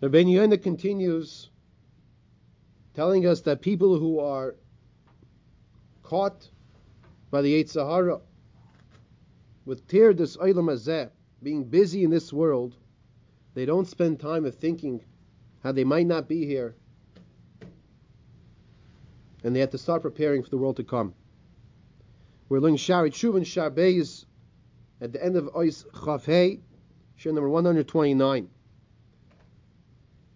Rabbeinu Yonah continues telling us that people who are caught by the Yetzer Hara with tear this olam being busy in this world, they don't spend time of thinking how they might not be here, and they have to start preparing for the world to come. We're learning Shaarei Teshuvah Sharbeis at the end of Ois Chavhei, Shir number 129.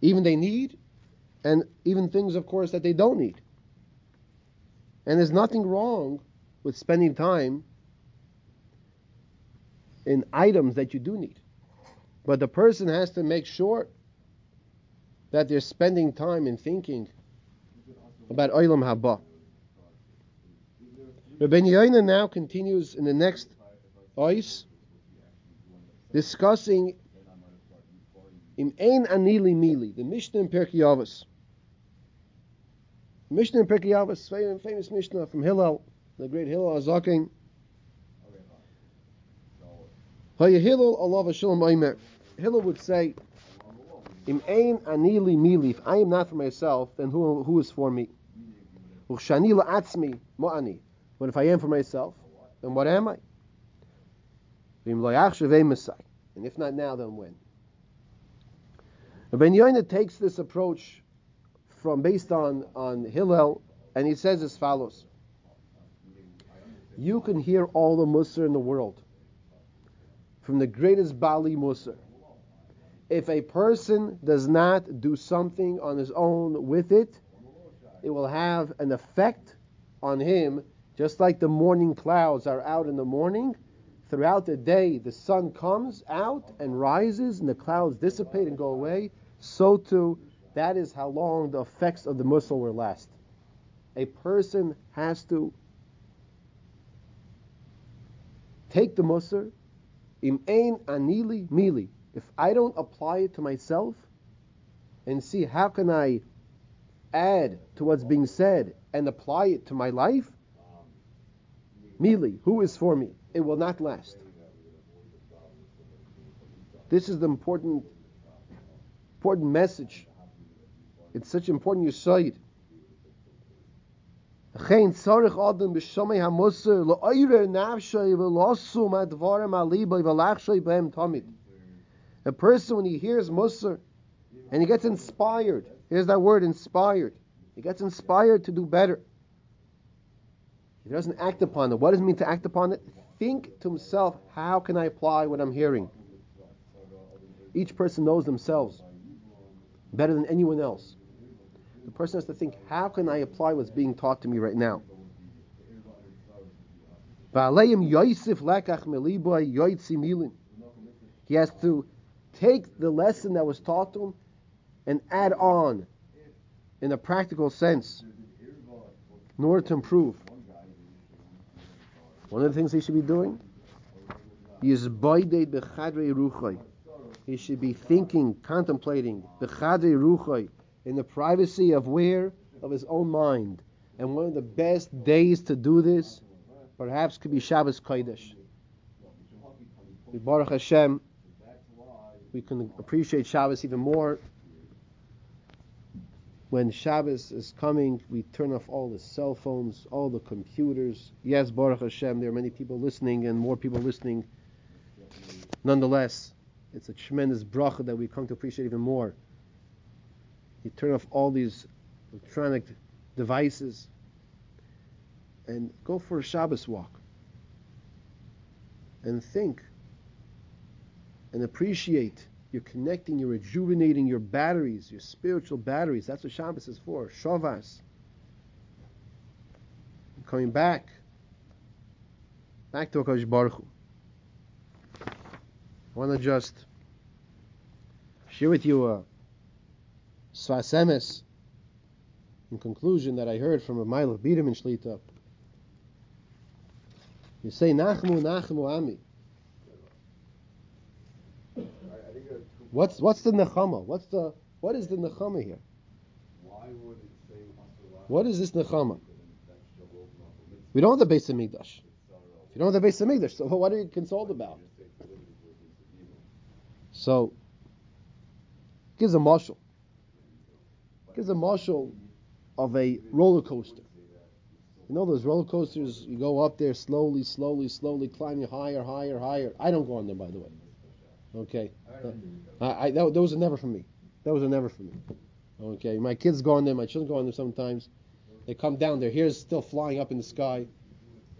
even they need, and even things, of course, that they don't need. And there's nothing wrong with spending time in items that you do need. But the person has to make sure that they're spending time in thinking about Olam Haba. Rabbi Yoina now continues in the next ois, discussing Im ein ani li mi li, the Mishnah in Pirkei Avos. Mishnah in Pirkei Avos, famous Mishnah from Hillel, the great Hillel Hazaken. Hillel Allah Shalom Aimer. Hillel would say, Im ein ani li mi li, if I am not for myself, then who, who is for me? Uchshani la'atzmi mo'ani. But if I am for myself, then what am I? And if not now, then when? Ben Yoina takes this approach from based on, on Hillel, and he says as follows. You can hear all the Musar in the world, from the greatest Baalei Musar. If a person does not do something on his own with it, it will have an effect on him, just like the morning clouds are out in the morning. Throughout the day, the sun comes out and rises, and the clouds dissipate and go away so too, that is how long the effects of the musar will last. A person has to take the musar, im ein ani li mi li. If I don't apply it to myself and see how can I add to what's being said and apply it to my life, mili, who is for me? It will not last. This is the important important message. It's such an important yisoid. Chein tzarich adam b'shomei hamusar lo'oyre nafshay v'lachshay b'hem tamid. A person, when he hears musar, and he gets inspired, here's that word, inspired. He gets inspired to do better. He doesn't act upon it. What does it mean to act upon it? Think to himself, how can I apply what I'm hearing? Each person knows themselves better than anyone else. The person has to think, how can I apply what's being taught to me right now? He has to take the lesson that was taught to him and add on in a practical sense in order to improve. One of the things he should be doing is he should be thinking, contemplating, the Khadri in the privacy of where? Of his own mind. And one of the best days to do this, perhaps, could be Shabbos Kodesh. Baruch Hashem, we can appreciate Shabbos even more. When Shabbos is coming, we turn off all the cell phones, all the computers. Yes, Baruch Hashem, there are many people listening and more people listening. Nonetheless, it's a tremendous bracha that we come to appreciate even more. You turn off all these electronic devices and go for a Shabbos walk and think and appreciate. You're connecting, you're rejuvenating your batteries, your spiritual batteries. That's what Shabbos is for. Shavas. Coming back, back to Akash Baruch Hu. I want to just share with you uh, a, Svasemes. In conclusion, that I heard from a Meilech Biederman Shlita. You say Nachamu Nachamu Ami. What's what's the nechama? What's the what is the nechama here? What is this nechama? We don't have the Beis Hamikdash. If you don't have the Beis Hamikdash, so what are you consoled about? So gives a mashal. Gives a mashal of a roller coaster. You know those roller coasters, you go up there slowly, slowly, slowly, climbing higher, higher, higher. I don't go on them, by the way. Okay? I, I, that, those are never for me. Those are never for me. Okay? My kids go on them, my children go on them sometimes. They come down, their hair's still flying up in the sky,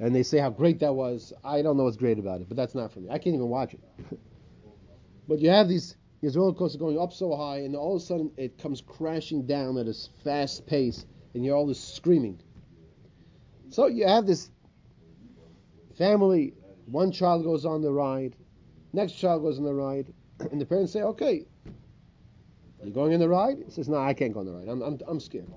and they say how great that was. I don't know what's great about it, but that's not for me. I can't even watch it. but you have these, these roller going up so high, and all of a sudden it comes crashing down at a fast pace, and you're all just screaming. So you have this family, one child goes on the ride, next child goes on the ride, and the parents say, okay, you going on the ride? He says, no, I can't go on the ride. I'm, I'm, I'm scared.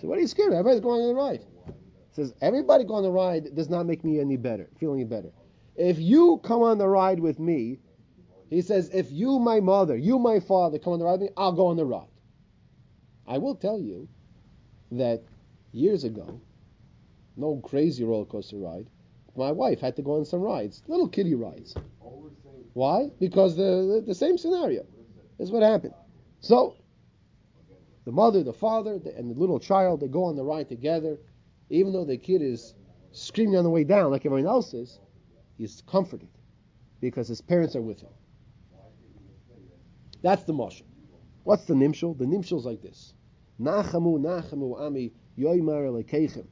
So what are you scared of? Everybody's going on the ride. He says, everybody going on the ride does not make me any better, feel any better. If you come on the ride with me, he says, if you, my mother, you, my father, come on the ride with me, I'll go on the ride. I will tell you that years ago, no crazy roller coaster ride. My wife had to go on some rides, little kiddie rides. Why? Because the, the, the same scenario is what happened. So, the mother, the father, the, and the little child, they go on the ride together. Even though the kid is screaming on the way down like everyone else is, he's comforted because his parents are with him. That's the mashal. What's the nimshal? The nimshal is like this. Nachamu, nachamu, ami, yoimar.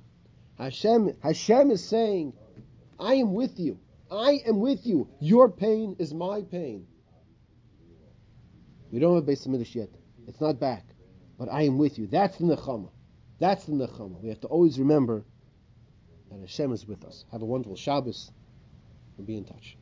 Hashem, Hashem is saying, I am with you. I am with you. Your pain is my pain. We don't have Beis Hamikdash yet. It's not back. But I am with you. That's the Nechama. That's the Nechama. We have to always remember that Hashem is with us. Have a wonderful Shabbos and be in touch.